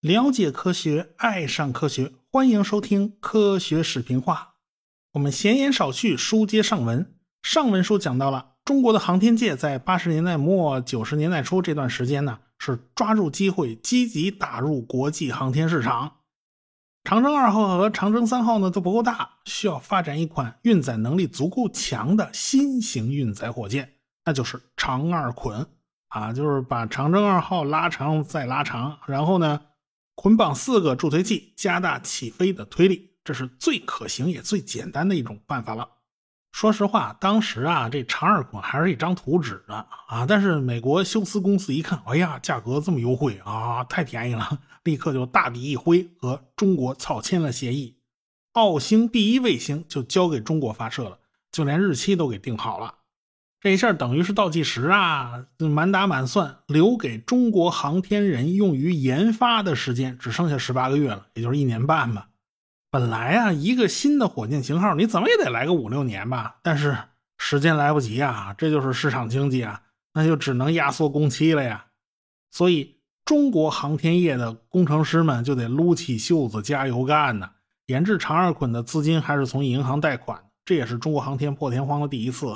了解科学，爱上科学，欢迎收听《科学视频化》。我们闲言少叙，书接上文。上文书讲到了中国的航天界在八十年代末九十年代初这段时间呢，是抓住机会，积极打入国际航天市场。长征二号和长征三号呢都不够大，需要发展一款运载能力足够强的新型运载火箭，那就是长二捆啊，就是把长征二号拉长再拉长，然后呢。捆绑四个助推器，加大起飞的推力，这是最可行也最简单的一种办法了。说实话，当时啊，这长二捆还是一张图纸呢啊！但是美国休斯公司一看，哎呀，价格这么优惠啊，太便宜了，立刻就大笔一挥，和中国草签了协议。奥星第一卫星就交给中国发射了，就连日期都给定好了。这一下等于是倒计时啊，满打满算，留给中国航天人用于研发的时间只剩下十八个月了，也就是一年半吧。本来啊，一个新的火箭型号，你怎么也得来个五六年吧。但是时间来不及啊，这就是市场经济啊，那就只能压缩工期了呀。所以，中国航天业的工程师们就得撸起袖子加油干呢。研制长二捆的资金还是从银行贷款，这也是中国航天破天荒的第一次。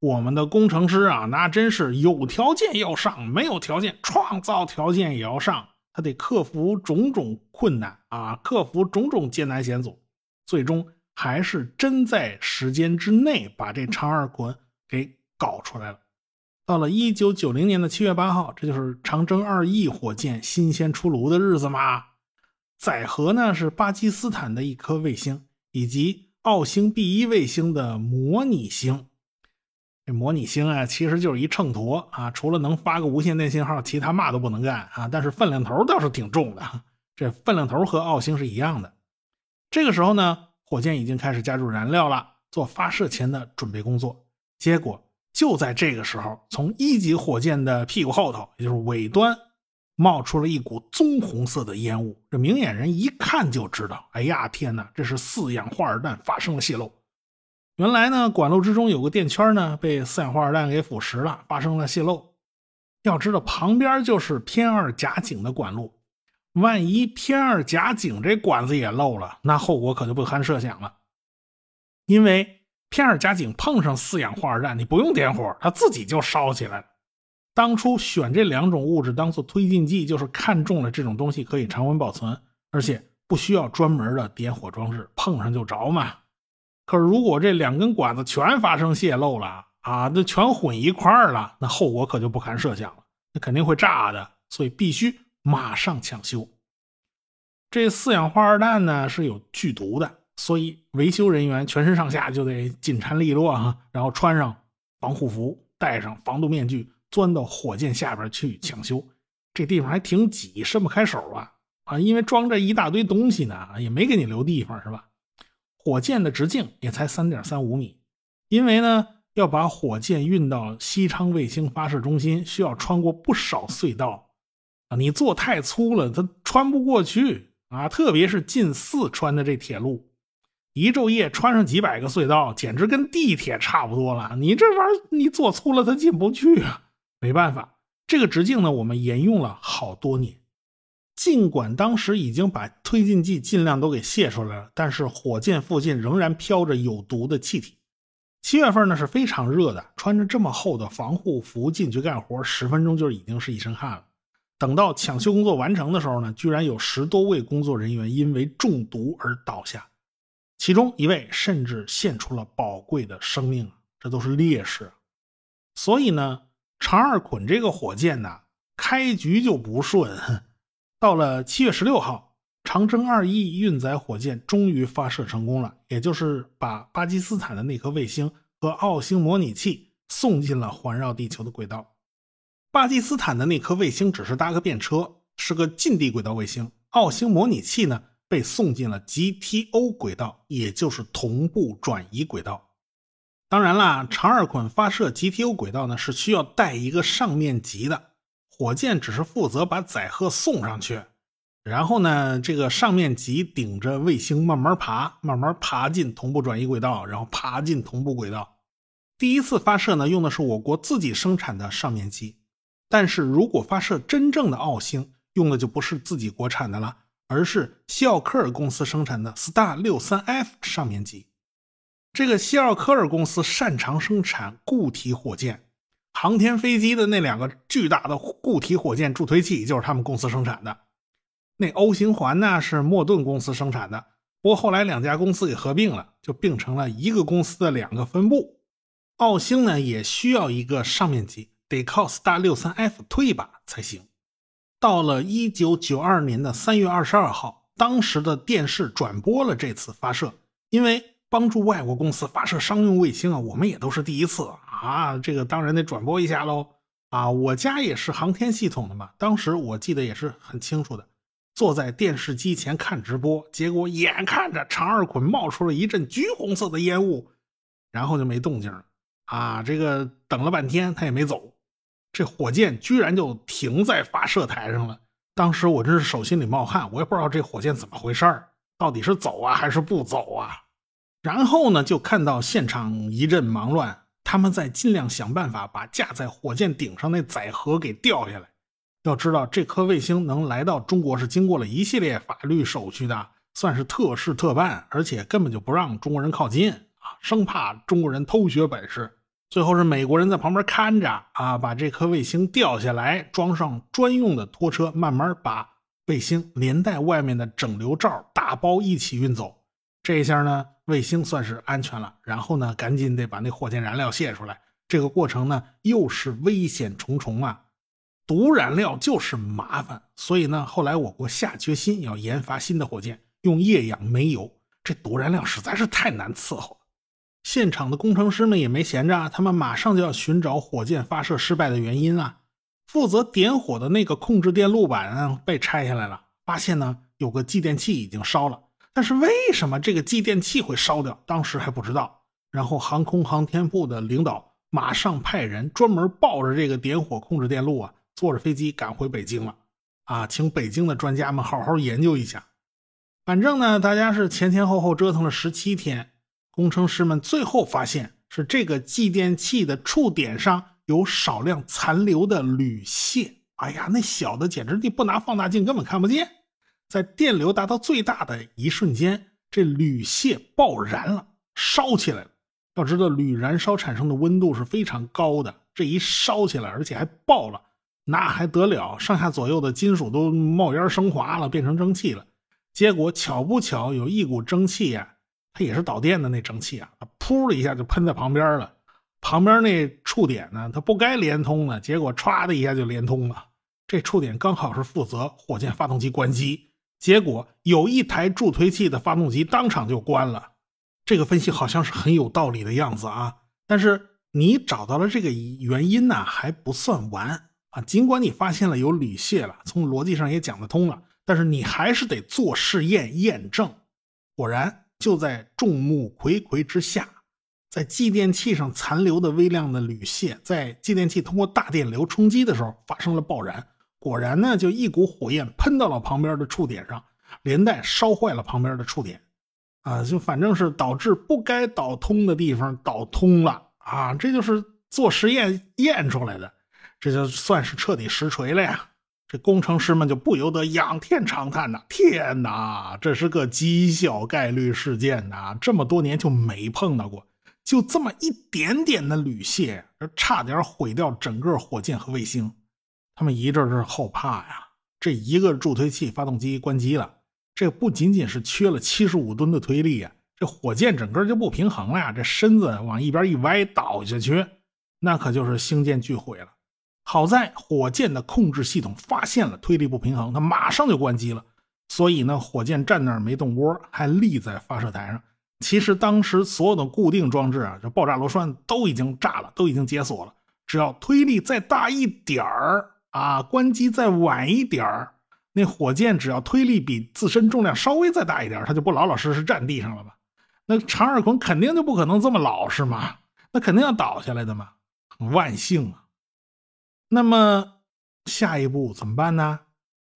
我们的工程师啊，那真是有条件要上，没有条件创造条件也要上。他得克服种种困难啊，克服种种艰难险阻，最终还是真在时间之内把这长二捆给搞出来了。到了一九九零年的七月八号，这就是长征二 E 火箭新鲜出炉的日子嘛。载荷呢是巴基斯坦的一颗卫星，以及奥星 B 一卫星的模拟星。这模拟星啊，其实就是一秤砣啊，除了能发个无线电信号，其他嘛都不能干啊。但是分量头倒是挺重的，这分量头和奥星是一样的。这个时候呢，火箭已经开始加入燃料了，做发射前的准备工作。结果就在这个时候，从一级火箭的屁股后头，也就是尾端，冒出了一股棕红色的烟雾。这明眼人一看就知道，哎呀，天哪，这是四氧化二氮发生了泄漏。原来呢，管路之中有个电圈呢，被四氧化二氮给腐蚀了，发生了泄漏。要知道旁边就是偏二甲井的管路，万一偏二甲井这管子也漏了，那后果可就不堪设想了。因为偏二甲井碰上四氧化二氮，你不用点火，它自己就烧起来了。当初选这两种物质当做推进剂，就是看中了这种东西可以常温保存，而且不需要专门的点火装置，碰上就着嘛。可是，如果这两根管子全发生泄漏了啊，那全混一块儿了，那后果可就不堪设想了，那肯定会炸的。所以必须马上抢修。这四氧化二氮呢是有剧毒的，所以维修人员全身上下就得紧缠利落啊，然后穿上防护服，戴上防毒面具，钻到火箭下边去抢修。这地方还挺挤，伸不开手啊啊，因为装着一大堆东西呢，也没给你留地方，是吧？火箭的直径也才三点三五米，因为呢要把火箭运到西昌卫星发射中心，需要穿过不少隧道啊。你做太粗了，它穿不过去啊。特别是进四川的这铁路，一昼夜穿上几百个隧道，简直跟地铁差不多了。你这玩意儿你做粗了，它进不去啊。没办法，这个直径呢，我们沿用了好多年。尽管当时已经把推进剂尽量都给泄出来了，但是火箭附近仍然飘着有毒的气体。七月份呢是非常热的，穿着这么厚的防护服进去干活，十分钟就已经是一身汗了。等到抢修工作完成的时候呢，居然有十多位工作人员因为中毒而倒下，其中一位甚至献出了宝贵的生命，这都是烈士。所以呢，长二捆这个火箭呢，开局就不顺。到了七月十六号，长征二 E 运载火箭终于发射成功了，也就是把巴基斯坦的那颗卫星和奥星模拟器送进了环绕地球的轨道。巴基斯坦的那颗卫星只是搭个便车，是个近地轨道卫星；奥星模拟器呢，被送进了 GTO 轨道，也就是同步转移轨道。当然啦，长二捆发射 GTO 轨道呢，是需要带一个上面级的。火箭只是负责把载荷送上去，然后呢，这个上面级顶着卫星慢慢爬，慢慢爬进同步转移轨道，然后爬进同步轨道。第一次发射呢，用的是我国自己生产的上面机，但是如果发射真正的奥星，用的就不是自己国产的了，而是西奥科尔公司生产的 Star 六三 F 上面机。这个西奥科尔公司擅长生产固体火箭，航天飞机的那两个巨大的固体火箭助推器就是他们公司生产的。那 O 型环呢是莫顿公司生产的，不过后来两家公司给合并了，就并成了一个公司的两个分部。奥星呢也需要一个上面级，得靠 Star 六三 F 推一把才行。到了一九九二年的三月二十二号，当时的电视转播了这次发射，因为。帮助外国公司发射商用卫星啊，我们也都是第一次啊，啊这个当然得转播一下喽啊！我家也是航天系统的嘛，当时我记得也是很清楚的，坐在电视机前看直播，结果眼看着长二捆冒出了一阵橘红色的烟雾，然后就没动静了啊！这个等了半天他也没走，这火箭居然就停在发射台上了。当时我真是手心里冒汗，我也不知道这火箭怎么回事到底是走啊还是不走啊？然后呢，就看到现场一阵忙乱，他们在尽量想办法把架在火箭顶上那载荷给掉下来。要知道，这颗卫星能来到中国是经过了一系列法律手续的，算是特事特办，而且根本就不让中国人靠近啊，生怕中国人偷学本事。最后是美国人在旁边看着啊，把这颗卫星掉下来，装上专用的拖车，慢慢把卫星连带外面的整流罩打包一起运走。这一下呢，卫星算是安全了。然后呢，赶紧得把那火箭燃料卸出来。这个过程呢，又是危险重重啊！毒燃料就是麻烦，所以呢，后来我国下决心要研发新的火箭，用液氧煤油。这毒燃料实在是太难伺候了。现场的工程师们也没闲着啊，他们马上就要寻找火箭发射失败的原因啊！负责点火的那个控制电路板被拆下来了，发现呢，有个继电器已经烧了。但是为什么这个继电器会烧掉？当时还不知道。然后航空航天部的领导马上派人专门抱着这个点火控制电路啊，坐着飞机赶回北京了。啊，请北京的专家们好好研究一下。反正呢，大家是前前后后折腾了十七天，工程师们最后发现是这个继电器的触点上有少量残留的铝屑。哎呀，那小的简直你不拿放大镜根本看不见。在电流达到最大的一瞬间，这铝屑爆燃了，烧起来了。要知道，铝燃烧产生的温度是非常高的，这一烧起来，而且还爆了，那还得了？上下左右的金属都冒烟升华了，变成蒸汽了。结果巧不巧，有一股蒸汽呀，它也是导电的那蒸汽啊，噗的一下就喷在旁边了。旁边那触点呢，它不该连通的，结果歘的一下就连通了。这触点刚好是负责火箭发动机关机。结果有一台助推器的发动机当场就关了，这个分析好像是很有道理的样子啊。但是你找到了这个原因呢，还不算完啊。尽管你发现了有铝屑了，从逻辑上也讲得通了，但是你还是得做试验验证。果然，就在众目睽睽之下，在继电器上残留的微量的铝屑，在继电器通过大电流冲击的时候发生了爆燃。果然呢，就一股火焰喷到了旁边的触点上，连带烧坏了旁边的触点，啊，就反正是导致不该导通的地方导通了啊！这就是做实验验出来的，这就算是彻底实锤了呀！这工程师们就不由得仰天长叹呐：“天哪，这是个极小概率事件呐！这么多年就没碰到过，就这么一点点的铝屑，差点毁掉整个火箭和卫星。”他们一阵阵后怕呀！这一个助推器发动机关机了，这不仅仅是缺了七十五吨的推力呀，这火箭整个就不平衡了呀！这身子往一边一歪倒下去，那可就是星舰俱毁了。好在火箭的控制系统发现了推力不平衡，它马上就关机了。所以呢，火箭站那儿没动窝，还立在发射台上。其实当时所有的固定装置啊，这爆炸螺栓都已经炸了，都已经解锁了，只要推力再大一点儿。啊，关机再晚一点儿，那火箭只要推力比自身重量稍微再大一点，它就不老老实实站地上了吧？那长二孔肯定就不可能这么老实嘛，那肯定要倒下来的嘛。万幸啊！那么下一步怎么办呢？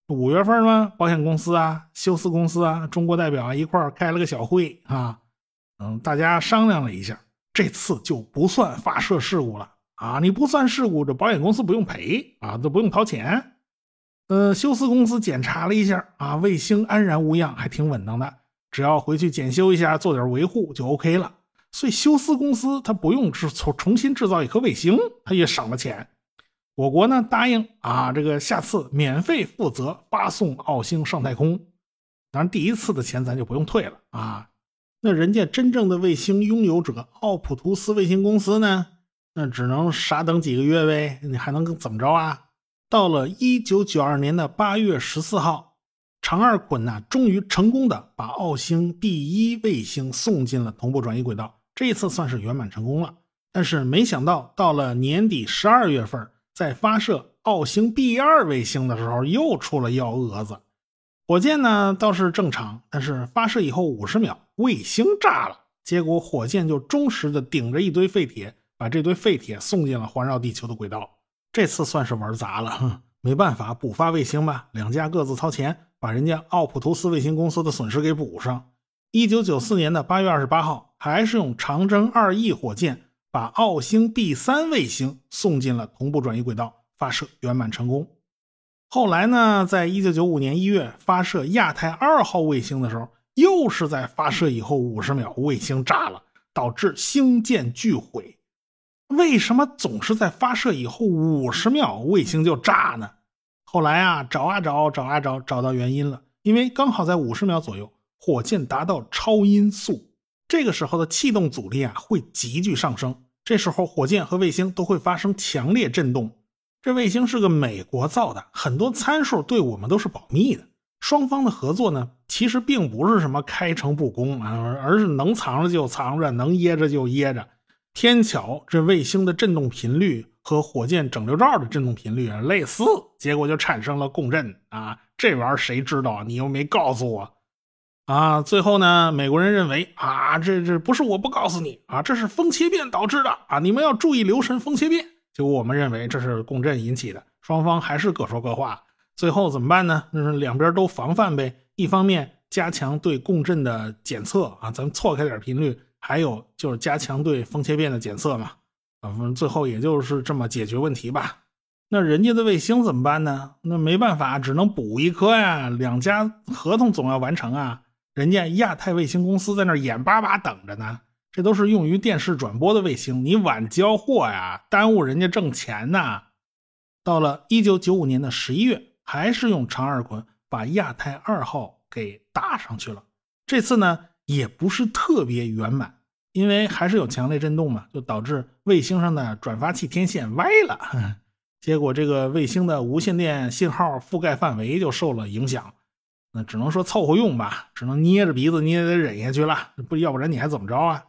五月份吗？保险公司啊，休斯公司啊，中国代表啊一块儿开了个小会啊，嗯，大家商量了一下，这次就不算发射事故了啊！你不算事故，这保险公司不用赔啊，都不用掏钱。呃，休斯公司检查了一下啊，卫星安然无恙，还挺稳当的。只要回去检修一下，做点维护就 OK 了。所以休斯公司它不用制重重新制造一颗卫星，它也省了钱。我国呢答应啊，这个下次免费负责发送奥星上太空。当然，第一次的钱咱就不用退了啊。那人家真正的卫星拥有者奥普图斯卫星公司呢，那只能傻等几个月呗。你还能怎么着啊？到了一九九二年的八月十四号，长二捆呢终于成功的把奥星第一卫星送进了同步转移轨道，这一次算是圆满成功了。但是没想到，到了年底十二月份。在发射奥星 B 二卫星的时候，又出了幺蛾子。火箭呢倒是正常，但是发射以后五十秒，卫星炸了。结果火箭就忠实的顶着一堆废铁，把这堆废铁送进了环绕地球的轨道。这次算是玩砸了，没办法，补发卫星吧。两家各自掏钱，把人家奥普图斯卫星公司的损失给补上。一九九四年的八月二十八号，还是用长征二 E 火箭。把奥星 B 三卫星送进了同步转移轨道，发射圆满成功。后来呢，在一九九五年一月发射亚太二号卫星的时候，又是在发射以后五十秒，卫星炸了，导致星舰坠毁。为什么总是在发射以后五十秒卫星就炸呢？后来啊，找啊找，找啊找，找到原因了，因为刚好在五十秒左右，火箭达到超音速。这个时候的气动阻力啊会急剧上升，这时候火箭和卫星都会发生强烈震动。这卫星是个美国造的，很多参数对我们都是保密的。双方的合作呢，其实并不是什么开诚布公啊，而是能藏着就藏着，能掖着就掖着。天巧，这卫星的振动频率和火箭整流罩的振动频率类似，结果就产生了共振啊！这玩意儿谁知道？你又没告诉我。啊，最后呢，美国人认为啊，这这不是我不告诉你啊，这是风切变导致的啊，你们要注意留神风切变。结果我们认为这是共振引起的，双方还是各说各话。最后怎么办呢？就是两边都防范呗，一方面加强对共振的检测啊，咱们错开点频率，还有就是加强对风切变的检测嘛。啊，最后也就是这么解决问题吧。那人家的卫星怎么办呢？那没办法，只能补一颗呀，两家合同总要完成啊。人家亚太卫星公司在那眼巴巴等着呢，这都是用于电视转播的卫星，你晚交货呀，耽误人家挣钱呐。到了一九九五年的十一月，还是用长二捆把亚太二号给打上去了。这次呢，也不是特别圆满，因为还是有强烈震动嘛，就导致卫星上的转发器天线歪了，结果这个卫星的无线电信号覆盖范围就受了影响。那只能说凑合用吧，只能捏着鼻子你也得忍下去了，不要不然你还怎么着啊？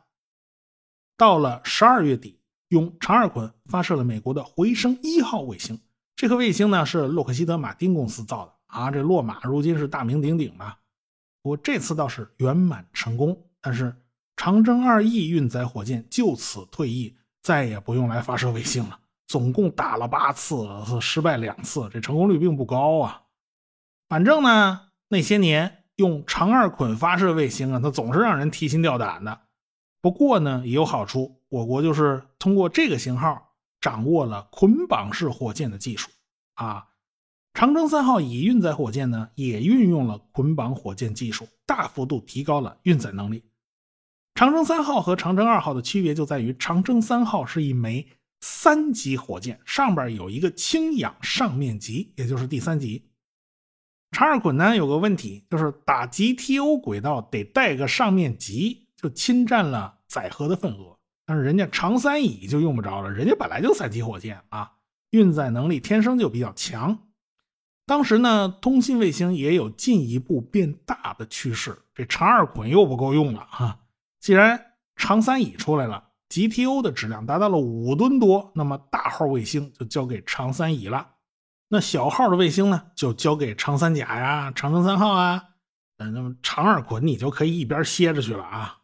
到了十二月底，用长二捆发射了美国的回声一号卫星。这颗卫星呢是洛克希德马丁公司造的啊，这洛马如今是大名鼎鼎啊。不过这次倒是圆满成功，但是长征二 E 运载火箭就此退役，再也不用来发射卫星了。总共打了八次，失败两次，这成功率并不高啊。反正呢。那些年用长二捆发射卫星啊，它总是让人提心吊胆的。不过呢，也有好处，我国就是通过这个型号掌握了捆绑式火箭的技术啊。长征三号乙运载火箭呢，也运用了捆绑火箭技术，大幅度提高了运载能力。长征三号和长征二号的区别就在于，长征三号是一枚三级火箭，上边有一个氢氧上面级，也就是第三级。长二捆呢有个问题，就是打 GTO 轨道得带个上面级，就侵占了载荷的份额。但是人家长三乙就用不着了，人家本来就三级火箭啊，运载能力天生就比较强。当时呢，通信卫星也有进一步变大的趋势，这长二捆又不够用了哈。既然长三乙出来了，GTO 的质量达到了五吨多，那么大号卫星就交给长三乙了。那小号的卫星呢，就交给长三甲呀、长征三号啊，嗯那么长二捆你就可以一边歇着去了啊。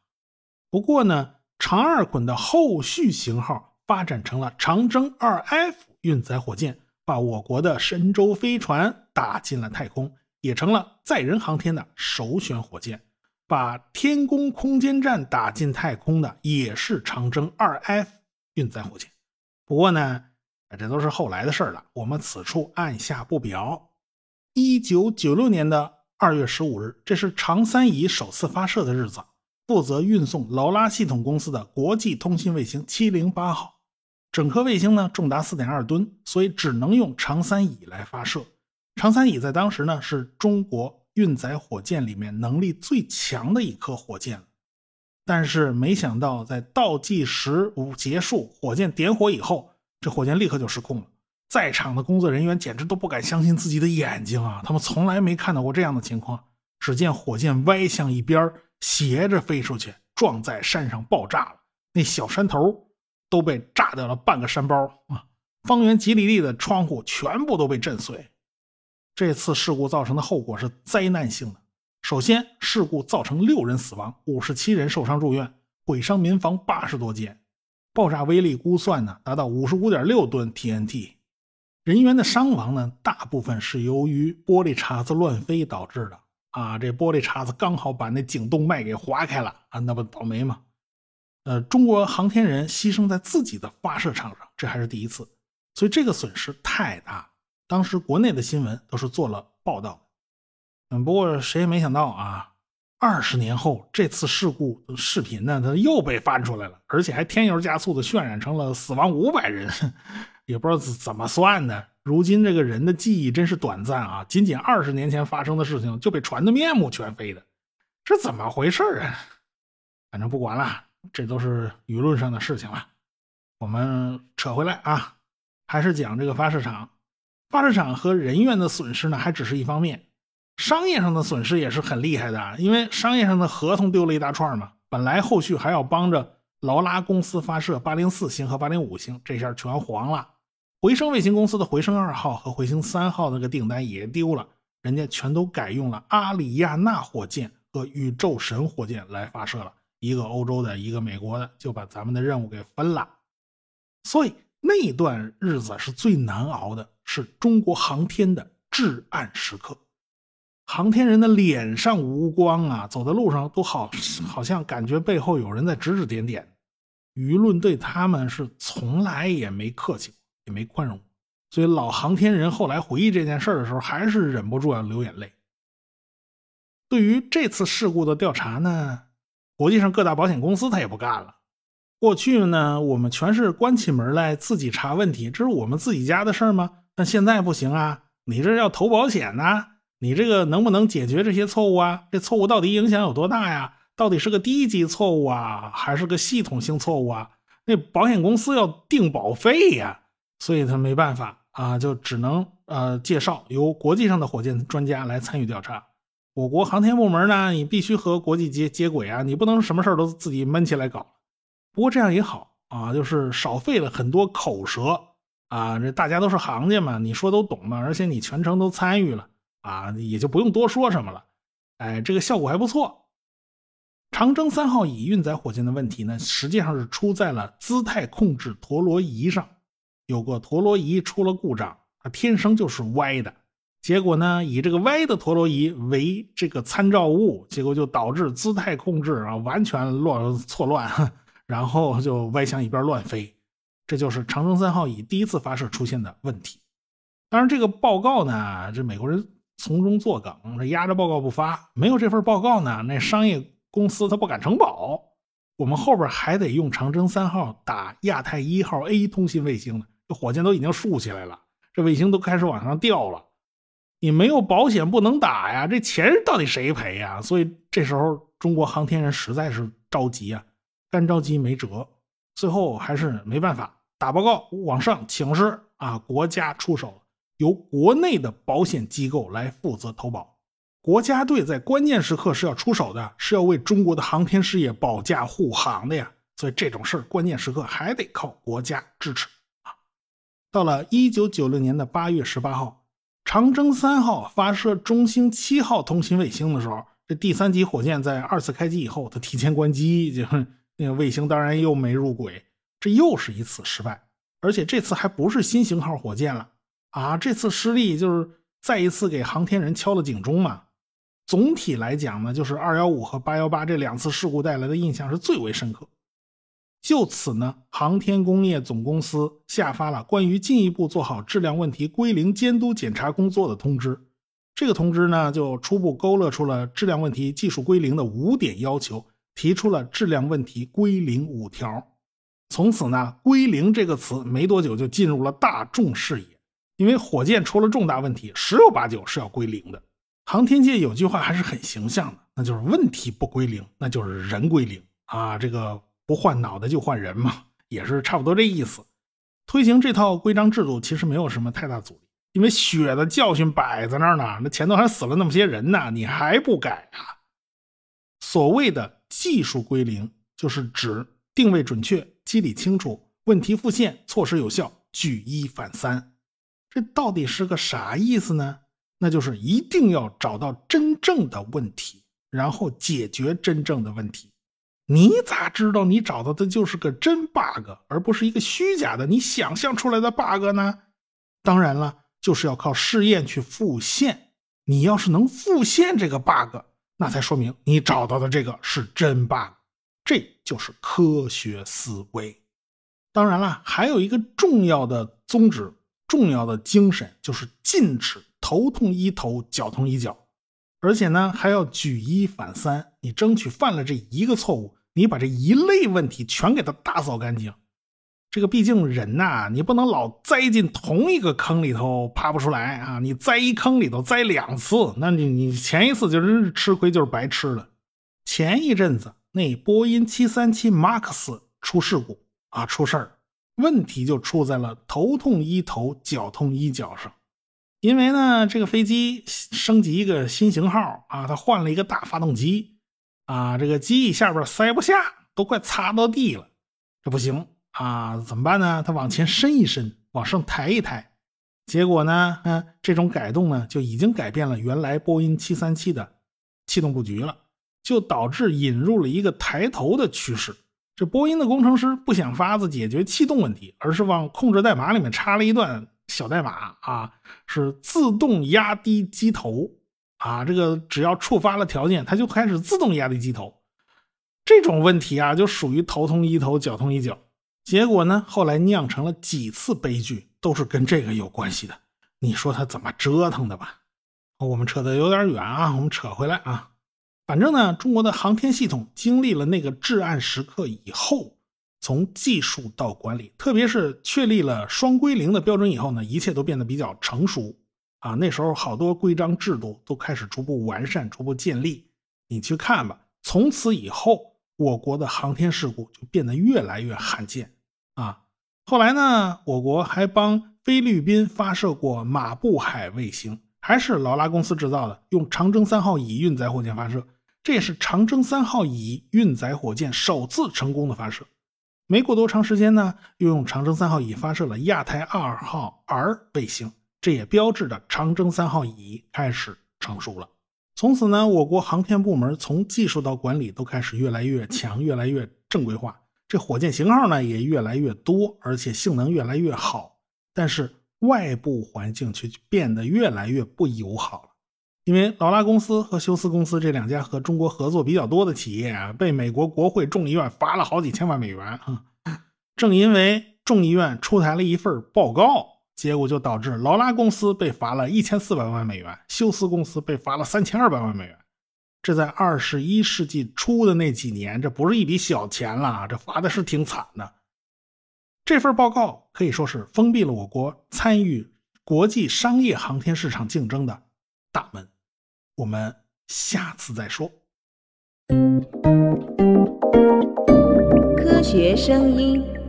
不过呢，长二捆的后续型号发展成了长征二 F 运载火箭，把我国的神舟飞船打进了太空，也成了载人航天的首选火箭。把天宫空间站打进太空的也是长征二 F 运载火箭。不过呢，这都是后来的事了，我们此处按下不表。一九九六年的二月十五日，这是长三乙首次发射的日子。负责运送劳拉系统公司的国际通信卫星七零八号，整颗卫星呢重达四点二吨，所以只能用长三乙来发射。长三乙在当时呢是中国运载火箭里面能力最强的一颗火箭但是没想到在倒计时五结束，火箭点火以后，这火箭立刻就失控了。在场的工作人员简直都不敢相信自己的眼睛啊！他们从来没看到过这样的情况。只见火箭歪向一边斜着飞出去，撞在山上爆炸了。那小山头都被炸掉了半个山包啊！方圆几里地的窗户全部都被震碎。这次事故造成的后果是灾难性的。首先，事故造成六人死亡，五十七人受伤住院，毁伤民房八十多间。爆炸威力估算呢，达到五十五点六吨 TNT。人员的伤亡呢，大部分是由于玻璃碴子乱飞导致的。啊，这玻璃碴子刚好把那颈动脉给划开了啊，那不倒霉吗？呃，中国航天人牺牲在自己的发射场上，这还是第一次，所以这个损失太大。当时国内的新闻都是做了报道。嗯，不过谁也没想到啊，二十年后这次事故的视频呢，它又被翻出来了，而且还添油加醋的渲染成了死亡五百人，也不知道怎怎么算的。如今这个人的记忆真是短暂啊！仅仅二十年前发生的事情就被传得面目全非的，这怎么回事啊？反正不管了，这都是舆论上的事情了。我们扯回来啊，还是讲这个发射场。发射场和人员的损失呢，还只是一方面，商业上的损失也是很厉害的。因为商业上的合同丢了一大串嘛，本来后续还要帮着劳拉公司发射八零四星和八零五星，这下全黄了。回声卫星公司的回声二号和回声三号那个订单也丢了，人家全都改用了阿里亚纳火箭和宇宙神火箭来发射了，一个欧洲的，一个美国的，就把咱们的任务给分了。所以那段日子是最难熬的，是中国航天的至暗时刻，航天人的脸上无光啊，走在路上都好，好像感觉背后有人在指指点点，舆论对他们是从来也没客气过。也没宽容，所以老航天人后来回忆这件事的时候，还是忍不住要流眼泪。对于这次事故的调查呢，国际上各大保险公司他也不干了。过去呢，我们全是关起门来自己查问题，这是我们自己家的事吗？但现在不行啊，你这要投保险呢，你这个能不能解决这些错误啊？这错误到底影响有多大呀？到底是个低级错误啊，还是个系统性错误啊？那保险公司要定保费呀。所以他没办法啊，就只能呃介绍由国际上的火箭专家来参与调查。我国航天部门呢，你必须和国际接接轨啊，你不能什么事都自己闷起来搞。不过这样也好啊，就是少费了很多口舌啊。这大家都是行家嘛，你说都懂嘛，而且你全程都参与了啊，也就不用多说什么了。哎，这个效果还不错。长征三号乙运载火箭的问题呢，实际上是出在了姿态控制陀螺仪上。有个陀螺仪出了故障，它天生就是歪的。结果呢，以这个歪的陀螺仪为这个参照物，结果就导致姿态控制啊完全乱错乱，然后就歪向一边乱飞。这就是长征三号乙第一次发射出现的问题。当然，这个报告呢，这美国人从中作梗，这压着报告不发。没有这份报告呢，那商业公司他不敢承保。我们后边还得用长征三号打亚太一号 A 通信卫星呢。这火箭都已经竖起来了，这卫星都开始往上掉了。你没有保险不能打呀，这钱到底谁赔呀？所以这时候中国航天人实在是着急啊，干着急没辙，最后还是没办法打报告往上请示啊，国家出手，由国内的保险机构来负责投保。国家队在关键时刻是要出手的，是要为中国的航天事业保驾护航的呀。所以这种事儿关键时刻还得靠国家支持啊。到了一九九六年的八月十八号，长征三号发射中星七号通信卫星的时候，这第三级火箭在二次开机以后，它提前关机，就那个卫星当然又没入轨，这又是一次失败。而且这次还不是新型号火箭了啊！这次失利就是再一次给航天人敲了警钟嘛。总体来讲呢，就是二幺五和八幺八这两次事故带来的印象是最为深刻。就此呢，航天工业总公司下发了关于进一步做好质量问题归零监督检查工作的通知。这个通知呢，就初步勾勒出了质量问题技术归零的五点要求，提出了质量问题归零五条。从此呢，“归零”这个词没多久就进入了大众视野。因为火箭出了重大问题，十有八九是要归零的。航天界有句话还是很形象的，那就是“问题不归零，那就是人归零”啊。这个。不换脑袋就换人嘛，也是差不多这意思。推行这套规章制度其实没有什么太大阻力，因为血的教训摆在那儿呢。那前头还死了那么些人呢，你还不改啊？所谓的技术归零，就是指定位准确、机理清楚、问题复现、措施有效、举一反三。这到底是个啥意思呢？那就是一定要找到真正的问题，然后解决真正的问题。你咋知道你找到的就是个真 bug，而不是一个虚假的你想象出来的 bug 呢？当然了，就是要靠试验去复现。你要是能复现这个 bug，那才说明你找到的这个是真 bug。这就是科学思维。当然了，还有一个重要的宗旨、重要的精神，就是禁止头痛医头，脚痛医脚，而且呢，还要举一反三。你争取犯了这一个错误。你把这一类问题全给它打扫干净，这个毕竟人呐，你不能老栽进同一个坑里头爬不出来啊！你栽一坑里头栽两次，那你你前一次就是吃亏，就是白吃了。前一阵子那波音七三七 MAX 出事故啊，出事儿，问题就出在了头痛医头，脚痛医脚上。因为呢，这个飞机升级一个新型号啊，它换了一个大发动机。啊，这个机翼下边塞不下，都快擦到地了，这不行啊！怎么办呢？他往前伸一伸，往上抬一抬，结果呢，嗯，这种改动呢，就已经改变了原来波音七三七的气动布局了，就导致引入了一个抬头的趋势。这波音的工程师不想法子解决气动问题，而是往控制代码里面插了一段小代码啊，是自动压低机头。啊，这个只要触发了条件，它就开始自动压低机头。这种问题啊，就属于头痛医头，脚痛医脚。结果呢，后来酿成了几次悲剧，都是跟这个有关系的。你说他怎么折腾的吧？我们扯得有点远啊，我们扯回来啊。反正呢，中国的航天系统经历了那个至暗时刻以后，从技术到管理，特别是确立了双归零的标准以后呢，一切都变得比较成熟。啊，那时候好多规章制度都开始逐步完善、逐步建立。你去看吧，从此以后，我国的航天事故就变得越来越罕见。啊，后来呢，我国还帮菲律宾发射过马布海卫星，还是劳拉公司制造的，用长征三号乙运载火箭发射，这也是长征三号乙运载火箭首次成功的发射。没过多长时间呢，又用长征三号乙发射了亚太二号 R 卫星。这也标志着长征三号乙开始成熟了。从此呢，我国航天部门从技术到管理都开始越来越强，越来越正规化。这火箭型号呢也越来越多，而且性能越来越好。但是外部环境却变得越来越不友好了，因为劳拉公司和休斯公司这两家和中国合作比较多的企业啊，被美国国会众议院罚了好几千万美元啊。正因为众议院出台了一份报告。结果就导致劳拉公司被罚了一千四百万美元，休斯公司被罚了三千二百万美元。这在二十一世纪初的那几年，这不是一笔小钱了，这罚的是挺惨的。这份报告可以说是封闭了我国参与国际商业航天市场竞争的大门。我们下次再说。科学声音。